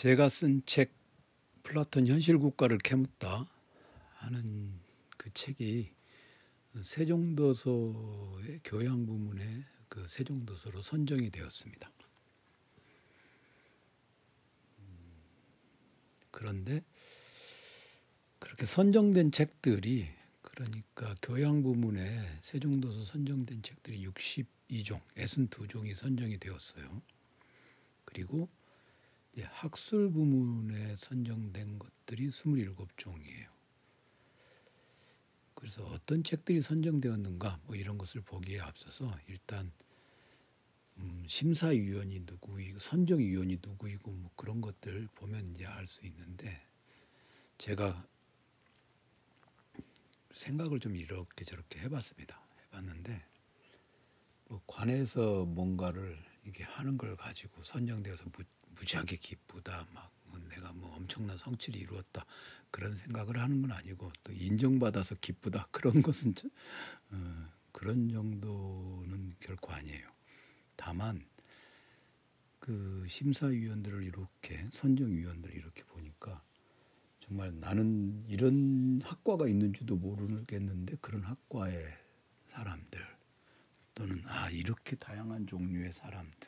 제가 쓴 책 플라톤 현실 국가를 캐묻다 하는 그 책이 세종도서의 교양 부문에 그 세종도서로 선정이 되었습니다. 그런데 그렇게 선정된 책들이 그러니까 교양 부문에 세종도서 선정된 책들이 62종, 62종이 선정이 되었어요. 그리고 학술 부문에 선정된 것들이 27종이에요. 그래서 어떤 책들이 선정되었는가 뭐 이런 것을 보기에 앞서서 일단 음, 심사위원이 누구이고 선정위원이 누구이고 뭐 그런 것들 보면 이제 알 수 있는데 제가 생각을 좀 이렇게 저렇게 해봤습니다. 해봤는데 뭐 관에서 뭔가를 이게 하는 걸 가지고 선정되어서 무, 무지하게 기쁘다 막뭐 내가 뭐 엄청난 성취를 이루었다 그런 생각을 하는 건 아니고 또 인정받아서 기쁘다 그런 것은 어, 그런 정도는 결코 아니에요. 다만 그 심사위원들을 이렇게 선정위원들을 이렇게 보니까 정말 나는 이런 학과가 있는지도 모르겠는데 그런 학과의 사람들 또는 아 이렇게 다양한 종류의 사람들이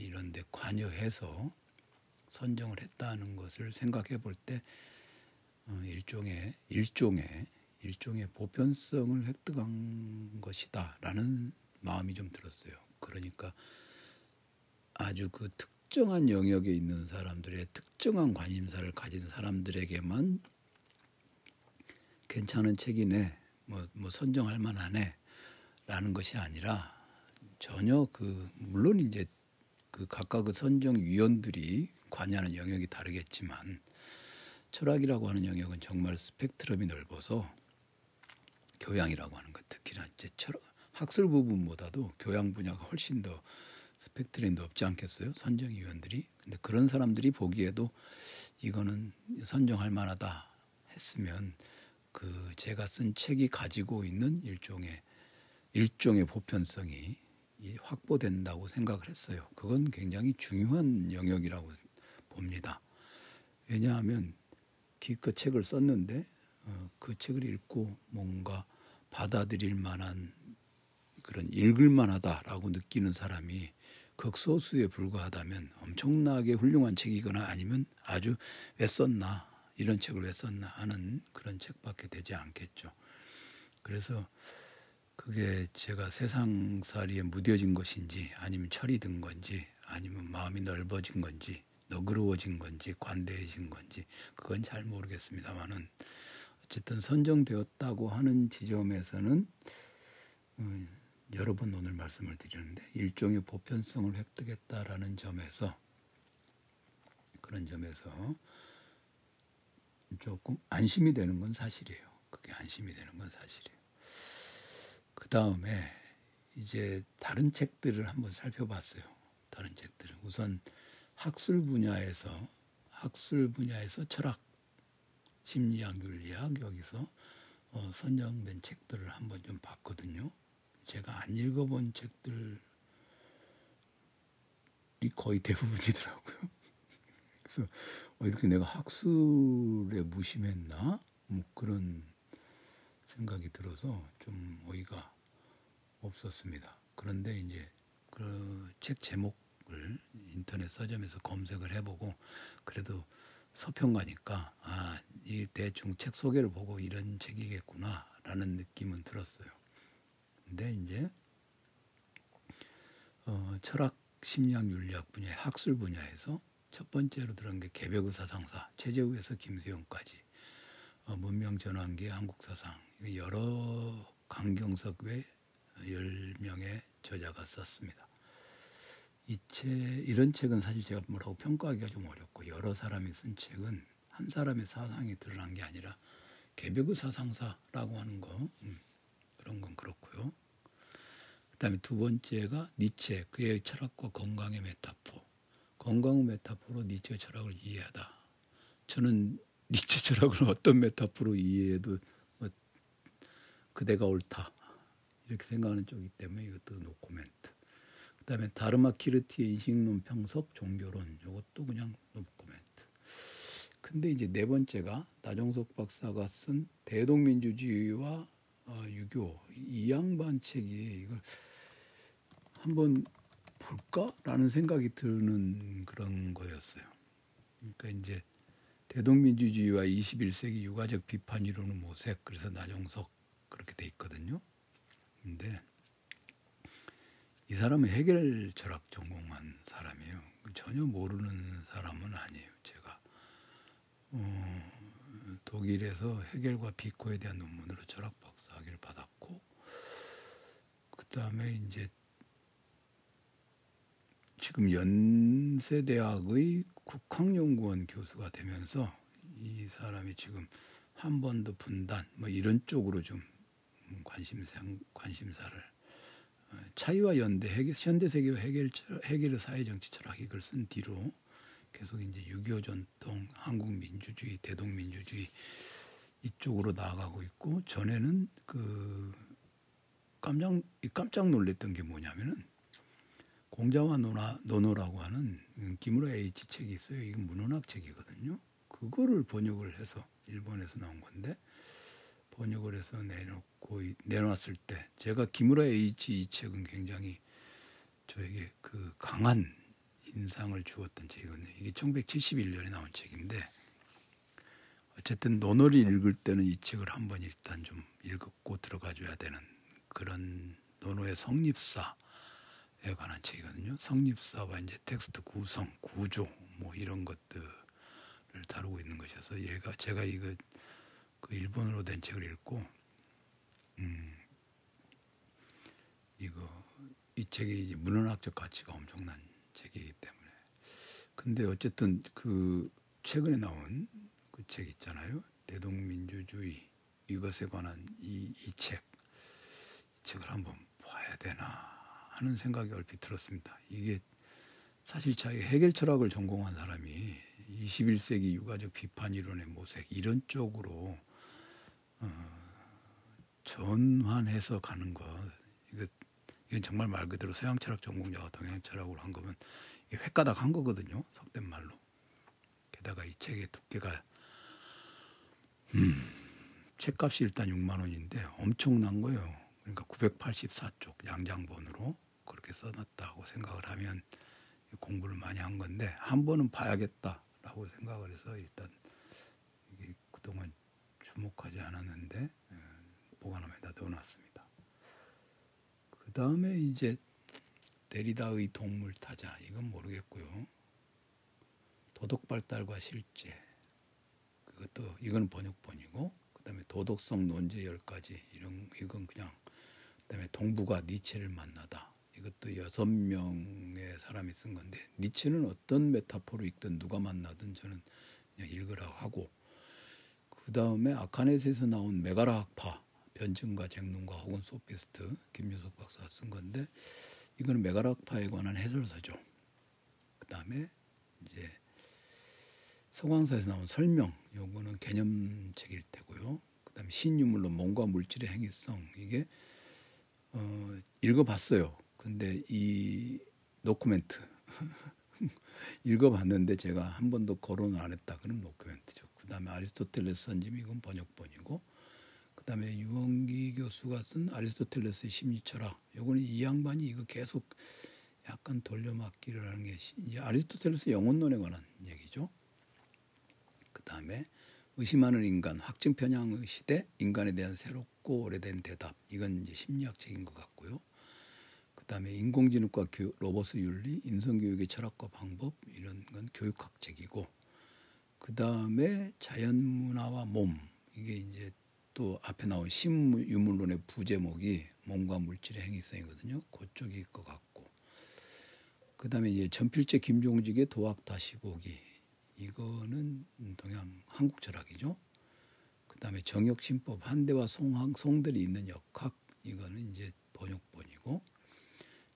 이런 데 관여해서 선정을 했다는 것을 생각해 볼때 어, 일종의 일종의 일종의 보편성을 획득한 것이다라는 마음이 좀 들었어요. 그러니까 아주 그 특정한 영역에 있는 사람들의 특정한 관심사를 가진 사람들에게만 괜찮은 책이네, 뭐, 뭐 선정할 만하네, 라는 것이 아니라 전혀 그, 물론 이제 그 각각 그 선정 위원들이 관여하는 영역이 다르겠지만 철학이라고 하는 영역은 정말 스펙트럼이 넓어서 교양이라고 하는 것 특히나 이제 철학, 학술 부분보다도 교양 분야가 훨씬 더 스펙트럼이 높지 않겠어요? 선정위원들이. 근데 그런 사람들이 보기에도 이거는 선정할 만하다 했으면 그 제가 쓴 책이 가지고 있는 일종의 일종의 보편성이 확보된다고 생각을 했어요. 그건 굉장히 중요한 영역이라고 봅니다. 왜냐하면 기껏 책을 썼는데 어, 그 책을 읽고 뭔가 받아들일 만한 그런 읽을 만하다라고 느끼는 사람이 극소수에 불과하다면 엄청나게 훌륭한 책이거나 아니면 아주 왜 썼나 이런 책을 왜 썼나 하는 그런 책밖에 되지 않겠죠. 그래서 그게 제가 세상살이에 무뎌진 것인지 아니면 철이 든 건지 아니면 마음이 넓어진 건지 너그러워진 건지 관대해진 건지 그건 잘 모르겠습니다만은 어쨌든 선정되었다고 하는 지점에서는 음, 여러 번 오늘 말씀을 드리는데 일종의 보편성을 획득했다라는 점에서 그런 점에서 조금 안심이 되는 건 사실이에요. 그게 안심이 되는 건 사실이에요. 그 다음에 이제 다른 책들을 한번 살펴봤어요. 다른 책들은 우선 학술 분야에서 학술 분야에서 철학, 심리학, 윤리학 여기서 어, 선정된 책들을 한번 좀 봤거든요. 제가 안 읽어본 책들이 거의 대부분이더라고요. 그래서 어, 이렇게 내가 학술에 무심했나? 뭐 그런 생각이 들어서 좀 어이가 없었습니다. 그런데 이제 그 책 제목을 인터넷 서점에서 검색을 해보고 그래도 서평가니까 아, 이 대충 책 소개를 보고 이런 책이겠구나라는 느낌은 들었어요. 근데 이제 어, 철학, 심리학, 윤리학 분야의 학술 분야에서 첫 번째로 들은 게 개벽의 사상사, 최재우에서 김수영까지 어, 문명 전환기 한국 사상 여러 강경석 외 10명의 저자가 썼습니다. 이 책, 이런 책은 사실 제가 뭐라고 평가하기가 좀 어렵고 여러 사람이 쓴 책은 한 사람의 사상이 드러난 게 아니라 개벽의 사상사라고 하는 거 음, 그런 건 그렇고요. 그다음에 두 번째가 니체 그의 철학과 건강의 메타포 건강의 메타포로 니체의 철학을 이해하다. 저는 니체 철학을 어떤 메타포로 이해해도 뭐 그대가 옳다 이렇게 생각하는 쪽이기 때문에 이것도 노코멘트. 그다음에 다르마 키르티의 인식론 평석 종교론 이것도 그냥 노코멘트. 근데 이제 네 번째가 나정석 박사가 쓴 대동민주주의와 어, 유교 이 양반 책이 이걸 한번 볼까라는 생각이 드는 그런 거였어요. 그러니까 이제 대동민주주의와 21세기 유가적 비판 이론은 모색 그래서 나정석 그렇게 돼 있거든요. 근데 이 사람은 해결 철학 전공한 사람이에요. 전혀 모르는 사람은 아니에요. 제가 어, 독일에서 해결과 비코에 대한 논문으로 철학 박사 학위를 받았고 그 다음에 이제 지금 연세대학의 국학연구원 교수가 되면서 이 사람이 지금 한 번 더 분단 뭐 이런 쪽으로 좀 관심사 관심사를 어, 차이와 연대 해결, 현대 세계와 해결 해결의 사회 정치 철학 이걸 쓴 뒤로 계속 이제 유교 전통, 한국 민주주의, 대동 민주주의 이쪽으로 나아가고 있고 전에는 그 깜짝 깜짝 놀랐던 게 뭐냐면은 공자와 노나, 노노라고 하는 김우라 H 책이 있어요. 이건 문헌학 책이거든요. 그거를 번역을 해서 일본에서 나온 건데 번역을 해서 내놓고 내놨을 때 제가 김우라 H 이 책은 굉장히 저에게 그 강한 인상을 주었던 책이거든요. 이게 1971년에 나온 책인데 어쨌든 논어를 읽을 때는 이 책을 한번 일단 좀 읽고 들어가줘야 되는 그런 논어의 성립사 에 관한 책이거든요. 성립사와 이제 텍스트 구성, 구조 뭐 이런 것들을 다루고 있는 것이어서 얘가 제가 이거 그 일본어로 된 책을 읽고 음 이거 이 책이 이제 문헌학적 가치가 엄청난 책이기 때문에 근데 어쨌든 그 최근에 나온 그 책 있잖아요. 대동민주주의 이것에 관한 이 이 책, 이 책을 한번 봐야 되나 하는 생각이 얼핏 들었습니다. 이게 사실 자기 해결 철학을 전공한 사람이 21세기 유가적 비판 이론의 모색 이런 쪽으로 어, 전환해서 가는 것 이거 이건 정말 말 그대로 서양 철학 전공자가 동양 철학으로 한 거면 이게 획가닥 한 거거든요. 속된 말로. 게다가 이 책의 두께가 음, 책값이 일단 6만 원인데 엄청난 거예요. 그러니까 984쪽 양장본으로 그렇게 써놨다고 생각을 하면 공부를 많이 한 건데 한 번은 봐야겠다라고 생각을 해서 일단 이게 그동안 주목하지 않았는데 어, 보관함에다 넣어놨습니다. 그 다음에 이제 데리다의 동물 타자 이건 모르겠고요. 도덕 발달과 실제 그것도 이건 번역본이고 그다음에 도덕성 논제 열 가지 이런 이건 그냥 그다음에 동부가 니체를 만나다. 이것도 여섯 명의 사람이 쓴 건데 니체는 어떤 메타포로 읽든 누가 만나든 저는 그냥 읽으라고 하고 그 다음에 아카넷에서 나온 메가라 학파 변증과 쟁론과 혹은 소피스트 김유석 박사가 쓴 건데 이거는 메가라 학파에 관한 해설서죠. 그 다음에 이제 서광사에서 나온 설명 요거는 개념책일 테고요. 그 다음에 신유물론 몸과 물질의 행위성 이게 어, 읽어봤어요. 근데 이 노코멘트 읽어봤는데 제가 한 번도 거론을 안 했다. 그럼 노코멘트죠. 그 다음에 아리스토텔레스 선짐 이건 번역본이고 그 다음에 유원기 교수가 쓴 아리스토텔레스의 심리철학 요거는 이 양반이 이거 계속 약간 돌려막기를 하는 게 아리스토텔레스 영혼론에 관한 얘기죠. 그 다음에 의심하는 인간, 확증 편향의 시대, 인간에 대한 새롭고 오래된 대답. 이건 이제 심리학책인 것 같고요. 그다음에 인공지능과 교, 로버스 윤리, 인성교육의 철학과 방법 이런 건 교육학책이고 그 다음에 자연문화와 몸 이게 이제 또 앞에 나온 신유물론의 부제목이 몸과 물질의 행위성이거든요. 그쪽일 것 같고 그 다음에 이제 전필제 김종직의 도학 다시보기 이거는 동양 한국 철학이죠. 그 다음에 정역신법 한대와 송항 송들이 있는 역학 이거는 이제 번역본이고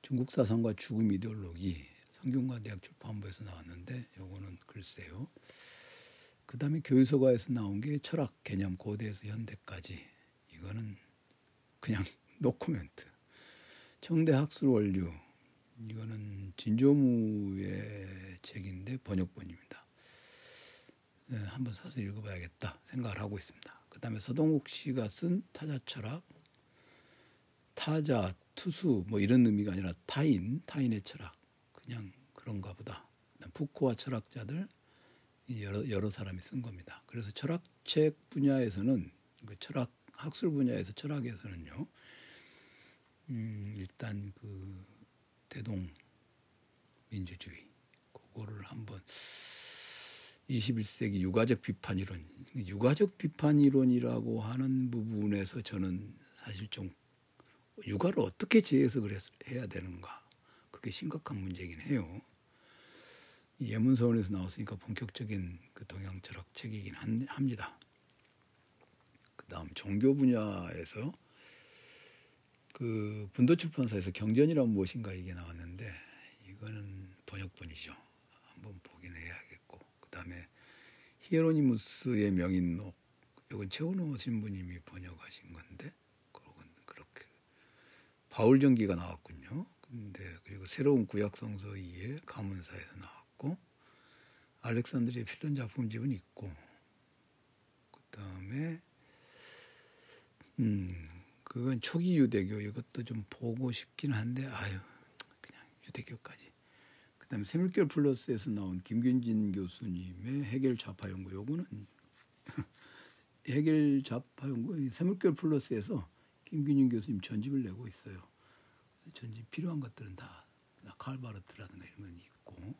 중국 사상과 죽음 이데올로기 성균관 대학 출판부에서 나왔는데 요거는 글쎄요. 그 다음에 교유서가에서 나온 게 철학 개념 고대에서 현대까지 이거는 그냥 노코멘트. 청대 학술 원류 이거는 진조무의 책인데 번역본입니다. 네, 한번 사서 읽어봐야겠다 생각을 하고 있습니다. 그 다음에 서동욱 씨가 쓴 타자 철학, 타자, 투수 뭐 이런 의미가 아니라 타인, 타인의 철학 그냥 그런가 보다. 푸코와 철학자들 여러 여러 사람이 쓴 겁니다. 그래서 철학책 분야에서는 그 철학 학술 분야에서 철학에서는요. 음, 일단 그 대동 민주주의 그거를 한번 21세기 유가적 비판 이론, 유가적 비판 이론이라고 하는 부분에서 저는 사실 좀 육아를 어떻게 재해석을 해야 되는가 그게 심각한 문제긴 해요. 예문서원에서 나왔으니까 본격적인 그 동양 철학 책이긴 합니다. 그다음 종교 분야에서 그 분도 출판사에서 경전이란 무엇인가 이게 나왔는데 이거는 번역본이죠. 한번 보긴 해야겠고 그다음에 히에로니무스의 명인록 이건 최원호 신부님이 번역하신 건데 그건 그렇게 바울 전기가 나왔군요. 근데 그리고 새로운 구약 성서 2에 가문사에서 나왔 고 알렉산드리아 필론 작품집은 있고 그다음에 음 그건 초기 유대교 이것도 좀 보고 싶긴 한데 아유 그냥 유대교까지 그다음에 세물결 플러스에서 나온 김균진 교수님의 해결 좌파 연구 요거는 해결 좌파 연구 세물결 플러스에서 김균진 교수님 전집을 내고 있어요. 전집 필요한 것들은 다 칼바르트라든가 이런 건 있고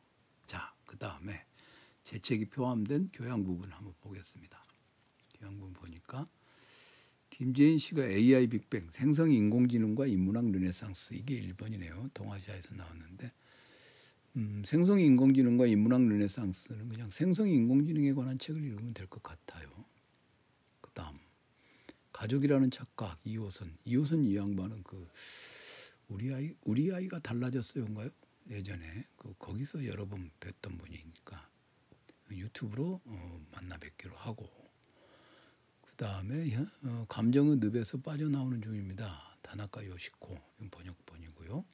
자 그 다음에 제 책이 포함된 교양 부분 한번 보겠습니다. 교양 부분 보니까 김재인 씨가 AI 빅뱅, 생성 인공지능과 인문학 르네상스 이게 1번이네요. 동아시아에서 나왔는데 음, 생성 인공지능과 인문학 르네상스는 그냥 생성 인공지능에 관한 책을 읽으면 될 것 같아요. 그 다음 가족이라는 착각 이호선 이호선 이 양반은 그 우리 아이 우리 아이가 달라졌어요인가요? 예전에 그 거기서 여러 번 뵀던 분이니까 유튜브로 어, 만나 뵙기로 하고 그 다음에 어, 감정의 늪에서 빠져나오는 중입니다. 다나카 요시코 번역본이고요.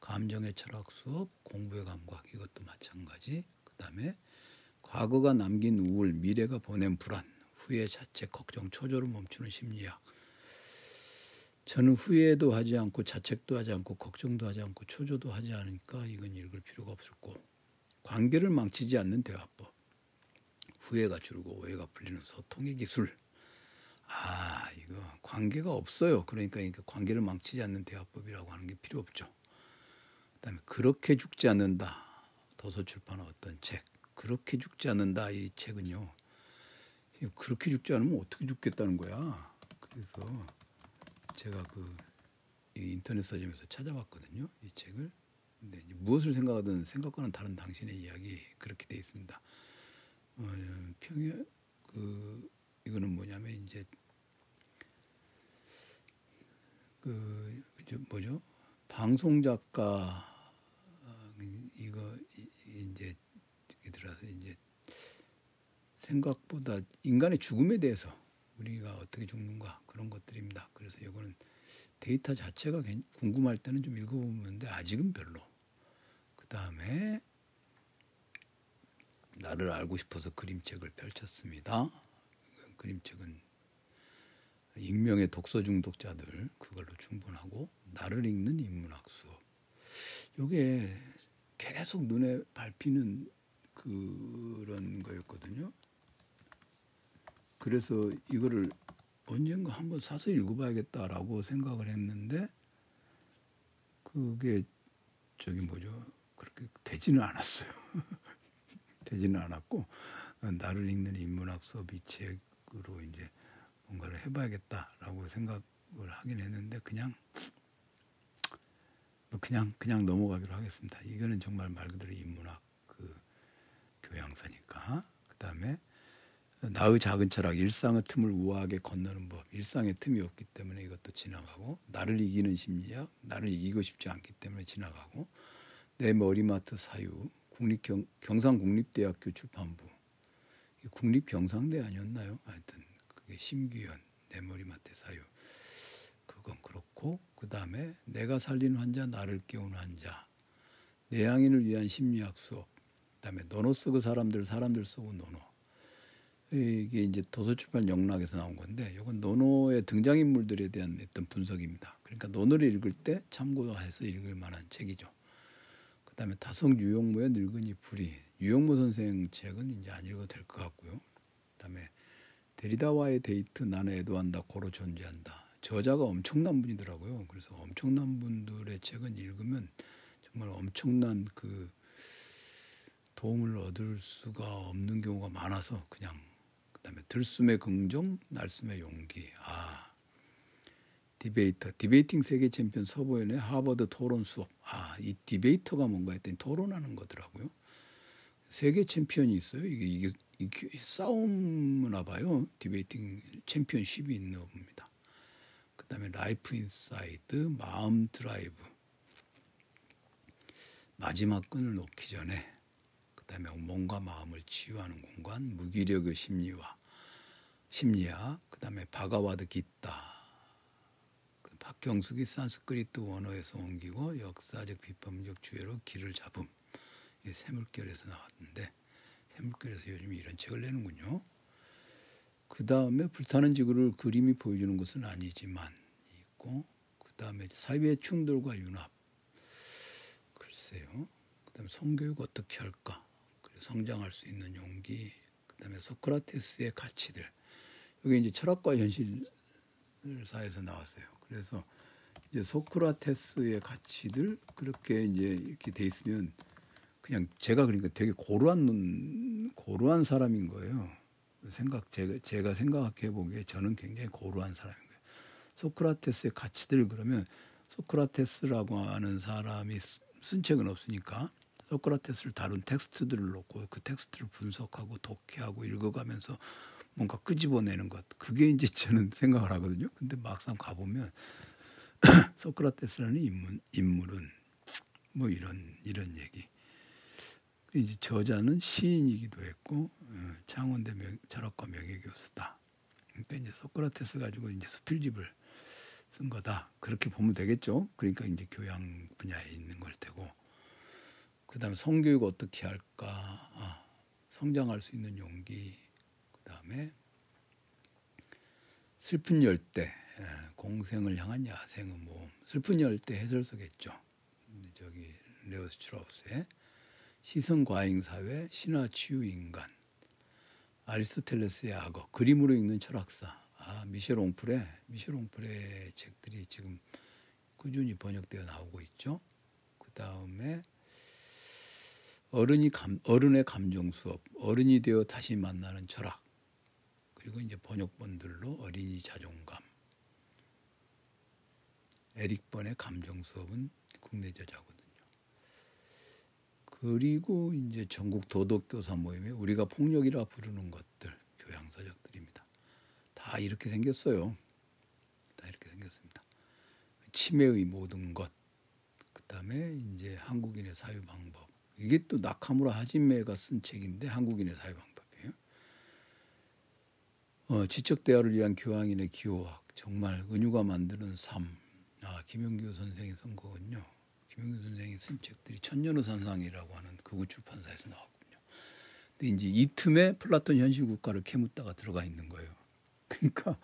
감정의 철학 수업, 공부의 감각 이것도 마찬가지. 그 다음에 과거가 남긴 우울, 미래가 보낸 불안, 후회, 자책, 걱정, 초조를 멈추는 심리학. 저는 후회도 하지 않고 자책도 하지 않고 걱정도 하지 않고 초조도 하지 않으니까 이건 읽을 필요가 없었고 관계를 망치지 않는 대화법. 후회가 줄고 오해가 풀리는 소통의 기술. 아, 이거 관계가 없어요. 그러니까 관계를 망치지 않는 대화법이라고 하는 게 필요 없죠. 그다음에 그렇게 죽지 않는다. 도서출판 어떤 책. 그렇게 죽지 않는다. 이 책은요. 그렇게 죽지 않으면 어떻게 죽겠다는 거야. 그래서 제가 그 인터넷 서점에서 찾아봤거든요. 이 책을. 근데 무엇을 생각하든 생각과는 다른 당신의 이야기 그렇게 돼 있습니다. 어, 평양 그 이거는 뭐냐면 이제 그 뭐죠 방송 작가 어, 이거 이제 들어서 이제 생각보다 인간의 죽음에 대해서 우리가 어떻게 죽는가 그런 것들입니다. 그래서 이거는 데이터 자체가 궁금할 때는 좀 읽어보는데 아직은 별로. 그 다음에 나를 알고 싶어서 그림책을 펼쳤습니다. 그림책은 익명의 독서 중독자들 그걸로 충분하고 나를 읽는 인문학 수업. 요게 계속 눈에 밟히는 그런 거였거든요. 그래서 이거를 언젠가 한번 사서 읽어봐야겠다라고 생각을 했는데 그게 저기 뭐죠 그렇게 되지는 않았어요. 되지는 않았고 나를 읽는 인문학 수업 이 책으로 이제 뭔가를 해봐야겠다라고 생각을 하긴 했는데 그냥 뭐 그냥 그냥 넘어가기로 하겠습니다. 이거는 정말 말 그대로 인문학 그 교양사니까 그 다음에 나의 작은 철학 일상의 틈을 우아하게 건너는 법 일상의 틈이 없기 때문에 이것도 지나가고 나를 이기는 심리학 나를 이기고 싶지 않기 때문에 지나가고 내 머리맡의 사유 국립 경, 경상국립대학교 출판부 국립경상대 아니었나요? 하여튼 그게 심규현 내 머리맡의 사유 그건 그렇고 그 다음에 내가 살린 환자 나를 깨운 환자 내향인을 위한 심리학 수업, 그다음에 논어 쓰고 사람들 사람들 쓰고 논어. 이게 이제 도서출판 역락에서 나온 건데 이건 논어의 등장인물들에 대한 어떤 분석입니다. 그러니까 논어를 읽을 때 참고해서 읽을 만한 책이죠. 그다음에 다석 유영모의 늙은이 풀이 유영모 선생 책은 이제 안 읽어도 될 것 같고요. 그다음에 데리다와의 데이트 나는 애도한다 고로 존재한다. 저자가 엄청난 분이더라고요. 그래서 엄청난 분들의 책은 읽으면 정말 엄청난 그 도움을 얻을 수가 없는 경우가 많아서 그냥 그다음에 들숨의 긍정, 날숨의 용기. 아 debater, debating 세계 챔피언 서보현의 하버드 토론 수업. 아, 이 debater가 뭔가 했더니 토론하는 거더라고요. 세계 챔피언이 있어요. 이게 이게, 이게 싸우나 봐요. debating 챔피언십이 있는 겁니다. 그다음에 life inside, 마음 드라이브. 마지막 끈을 놓기 전에 그다음에 몸과 마음을 치유하는 공간, 무기력의 심리와 심리학, 그 다음에 바가와드 기타, 박경숙이 산스크리트 원어에서 옮기고 역사적 비판적 주해로 길을 잡음. 이 새물결에서 나왔는데 새물결에서 요즘 이런 책을 내는군요. 그 다음에 불타는 지구를 그림이 보여주는 것은 아니지만 있고 그 다음에 사회의 충돌과 융합. 글쎄요. 그 다음에 성교육 어떻게 할까? 그리고 성장할 수 있는 용기. 그 다음에 소크라테스의 가치들 여기 이제 철학과 현실사에서 나왔어요. 그래서 이제 소크라테스의 가치들 그렇게 이제 이렇게 돼 있으면 그냥 제가 그러니까 되게 고루한 고루한 사람인 거예요. 생각 제가 제가 생각해 보기에 저는 굉장히 고루한 사람인 거예요. 소크라테스의 가치들 그러면 소크라테스라고 하는 사람이 쓴 책은 없으니까 소크라테스를 다룬 텍스트들을 놓고 그 텍스트를 분석하고 독해하고 읽어가면서 뭔가 끄집어내는 것 그게 이제 저는 생각을 하거든요. 근데 막상 가보면 소크라테스라는 인물, 인물은 뭐 이런 이런 얘기. 이제 저자는 시인이기도 했고 어, 창원대 명, 철학과 명예교수다. 그러니까 이제 소크라테스 가지고 이제 수필집을 쓴 거다. 그렇게 보면 되겠죠. 그러니까 이제 교양 분야에 있는 걸 테고. 그다음에 성교육 어떻게 할까? 아, 성장할 수 있는 용기. 그다음에 슬픈 열대 예, 공생을 향한 야생의 모험 슬픈 열대 해설서겠죠. 저기 레오 스트라우스의 시선 과잉 사회 신화 치유 인간 아리스토텔레스의 악어 그림으로 읽는 철학사 아 미셸 옹프레 미셸 옹프레 책들이 지금 꾸준히 번역되어 나오고 있죠. 그 다음에 어른이 감, 어른의 감정 수업 어른이 되어 다시 만나는 철학 그리고 이제 번역본들로 어린이 자존감. 에릭 번의 감정 수업은 국내 저자거든요. 그리고 이제 전국 도덕교사 모임에 우리가 폭력이라 부르는 것들 교양서적들입니다. 다 이렇게 생겼어요. 다 이렇게 생겼습니다. 치매의 모든 것. 그 다음에 이제 한국인의 사유 방법. 이게 또 나카무라 하지메가 쓴 책인데 한국인의 사유 방법. 어, 지적 대화를 위한 교양인의 기호학 정말 은유가 만드는 삶. 아 김용규 선생의 쓴 거군요. 김용규 선생이 쓴 책들이 천년의 상상이라고 하는 극우 출판사에서 나왔군요. 근데 이제 이 틈에 플라톤 현실 국가를 캐묻다가 들어가 있는 거예요. 그러니까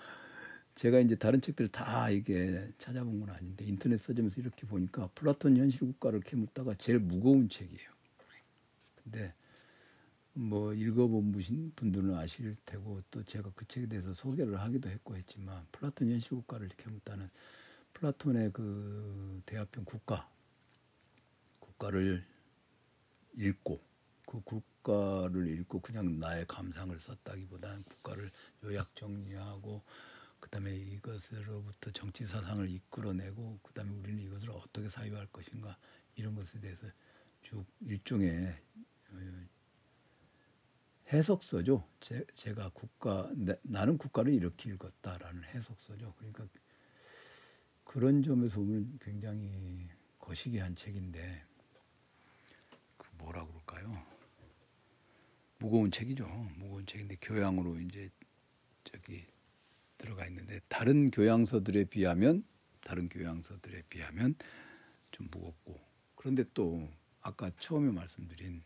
제가 이제 다른 책들 다 이게 찾아본 건 아닌데 인터넷 서점에서 이렇게 보니까 플라톤 현실 국가를 캐묻다가 제일 무거운 책이에요. 근데 뭐 읽어본 분들은 아실 테고 또 제가 그 책에 대해서 소개를 하기도 했고 했지만 플라톤 현실국가를 이렇게 묻다는 플라톤의 그 대화편 국가 국가를 읽고 그 국가를 읽고 그냥 나의 감상을 썼다기보다는 국가를 요약 정리하고 그다음에 이것으로부터 정치 사상을 이끌어내고 그다음에 우리는 이것을 어떻게 사유할 것인가 이런 것에 대해서 쭉 일종의 어, 해석서죠. 제, 가 국가 나 는 국가를 이렇게 읽었다라는 해석서죠. 그러니까 그런 점에서 보면 굉장히 거시기한 책인데 그 뭐라 그럴까요? 무거운 책이죠. 무거운 책인데 교양으로 이제 저기 들어가 있는데 다른 교양서들에 비하면 다른 교양서들에 비하면 좀 무겁고 그런데 또 아까 처음에 말씀드린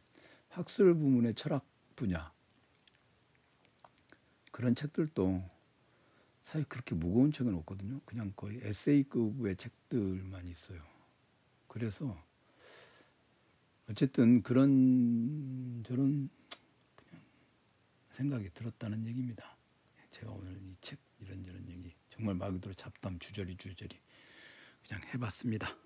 학술 부문의 철학 분야 그런 책들도 사실 그렇게 무거운 책은 없거든요. 그냥 거의 에세이급의 책들만 있어요. 그래서 어쨌든 그런 저런 생각이 들었다는 얘기입니다. 제가 오늘 이 책 이런저런 얘기 정말 말 그대로 잡담 주저리 주저리 그냥 해봤습니다.